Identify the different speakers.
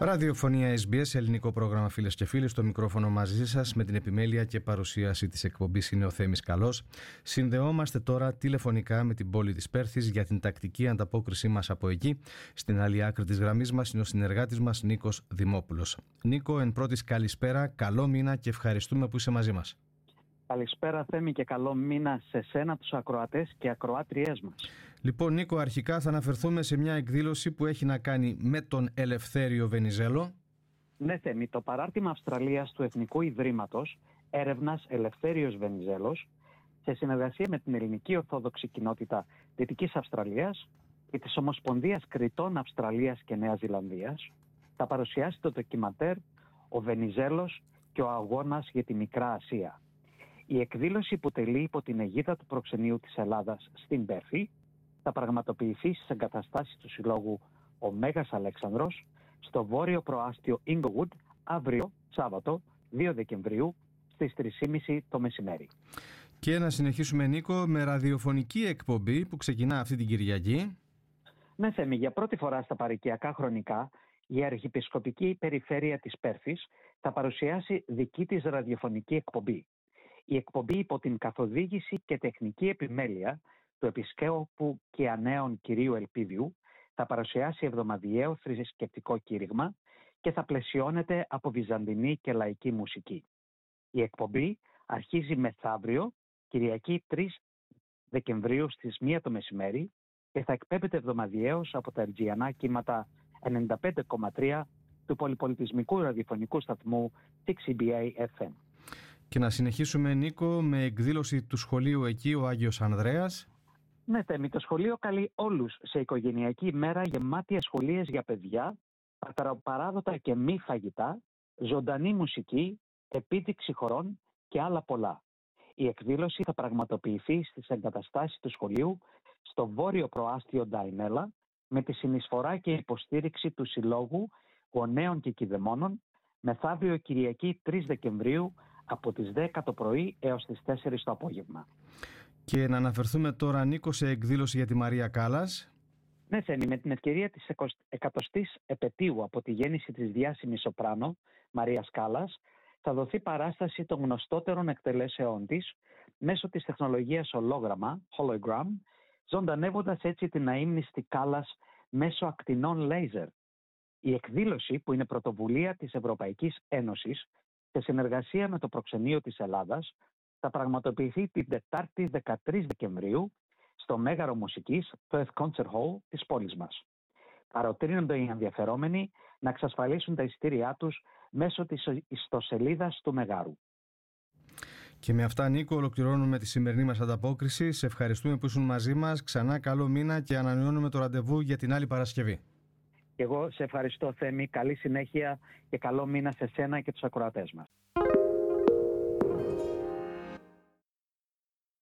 Speaker 1: Ραδιοφωνία SBS, ελληνικό πρόγραμμα φίλες και φίλοι. Στο μικρόφωνο μαζί σας με την επιμέλεια και παρουσίαση της εκπομπής είναι ο Θέμης Καλός. Συνδεόμαστε τώρα τηλεφωνικά με την πόλη της Πέρθης για την τακτική ανταπόκρισή μας από εκεί. Στην άλλη άκρη της γραμμής μας είναι ο συνεργάτης μας Νίκος Δημόπουλος. Νίκο, εν πρώτης καλησπέρα, καλό μήνα και ευχαριστούμε που είσαι μαζί μας.
Speaker 2: Καλησπέρα Θέμη και καλό μήνα σε σένα, τους ακροατές και ακροάτριές μας.
Speaker 1: Λοιπόν Νίκο, αρχικά θα αναφερθούμε σε μια εκδήλωση που έχει να κάνει με τον Ελευθέριο Βενιζέλο.
Speaker 2: Ναι Θέμη, το παράρτημα Αυστραλίας του Εθνικού Ιδρύματος Έρευνας Ελευθέριος Βενιζέλος σε συνεργασία με την Ελληνική Ορθόδοξη Κοινότητα Δυτικής Αυστραλίας και της Ομοσπονδίας Κριτών Αυστραλίας και Νέας Ζηλανδίας θα παρουσιάσει το ντοκιματέρ «Ο Βενιζέλος και ο αγώνας για τη Μικρά Ασία» Η εκδήλωση που τελεί υπό την αιγίδα του προξενείου της Ελλάδας στην Πέρφη θα πραγματοποιηθεί στις εγκαταστάσεις του Συλλόγου ο Μέγας Αλέξανδρος στο βόρειο προάστιο Inglewood αύριο, Σάββατο, 2 Δεκεμβρίου στις 3.30 το μεσημέρι.
Speaker 1: Και να συνεχίσουμε Νίκο με ραδιοφωνική εκπομπή που ξεκινά αυτή την Κυριακή.
Speaker 2: Ναι Θέμη, για πρώτη φορά στα παρικιακά χρονικά η Αρχιεπισκοπική Περιφέρεια της Πέρφης θα παρουσιάσει δική της ραδιοφωνική εκπομπή. Η εκπομπή υπό την καθοδήγηση και τεχνική επιμέλεια του Επισκέπου και Ανέων κυρίου Ελπίδιου θα παρουσιάσει εβδομαδιαίο θρησκευτικό κήρυγμα και θα πλαισιώνεται από βυζαντινή και λαϊκή μουσική. Η εκπομπή αρχίζει μεθαύριο, Κυριακή 3 Δεκεμβρίου στις 1 το μεσημέρι και θα εκπέμπεται εβδομαδιαίως από τα εργιανά κύματα 95,3 του πολυπολιτισμικού ραδιοφωνικού σταθμού 6BA FM.
Speaker 1: Και να συνεχίσουμε Νίκο με εκδήλωση του σχολείου εκεί ο Άγιος Ανδρέας.
Speaker 2: Ναι Θέμη, το σχολείο καλεί όλους σε οικογενειακή ημέρα γεμάτη ασχολίες για παιδιά, παράδοτα και μη φαγητά, ζωντανή μουσική, επίδειξη χωρών και άλλα πολλά. Η εκδήλωση θα πραγματοποιηθεί στις εγκαταστάσεις του σχολείου στο βόρειο προάστιο Νταϊνέλα με τη συνεισφορά και υποστήριξη του Συλλόγου Γονέων και Κιδεμόνων μεθαύριο Κυριακή 3 Δεκεμβρίου από τις 10 το πρωί έως τις 4 το απόγευμα.
Speaker 1: Και να αναφερθούμε τώρα Νίκο σε εκδήλωση για τη Μαρία Κάλλας.
Speaker 2: Ναι Θέμη, με την ευκαιρία της εκατοστής επαιτίου από τη γέννηση της διάσημης σοπράνο Μαρίας Κάλλας θα δοθεί παράσταση των γνωστότερων εκτελέσεών της μέσω της τεχνολογίας ολόγραμμα, hologram, ζωντανεύοντας έτσι την αείμνηστη Κάλλας μέσω ακτινών λέιζερ. Η εκδήλωση που είναι πρωτοβουλία της Ευρωπαϊκής Ένωσης σε συνεργασία με το προξενείο της Ελλάδας θα πραγματοποιηθεί την Τετάρτη 13 Δεκεμβρίου στο Μέγαρο Μουσικής, Perth Concert Hall της πόλης μας. Παροτρύνονται οι ενδιαφερόμενοι να εξασφαλίσουν τα ειστήριά τους μέσω της ιστοσελίδας του Μεγάρου.
Speaker 1: Και με αυτά Νίκο ολοκληρώνουμε τη σημερινή μας ανταπόκριση. Σε ευχαριστούμε που ήσουν μαζί μας. Ξανά καλό μήνα και ανανεώνουμε το ραντεβού για την άλλη Παρασκευή.
Speaker 2: Και εγώ σε ευχαριστώ Θέμη, καλή συνέχεια και καλό μήνα σε σένα και τους ακροατές μας.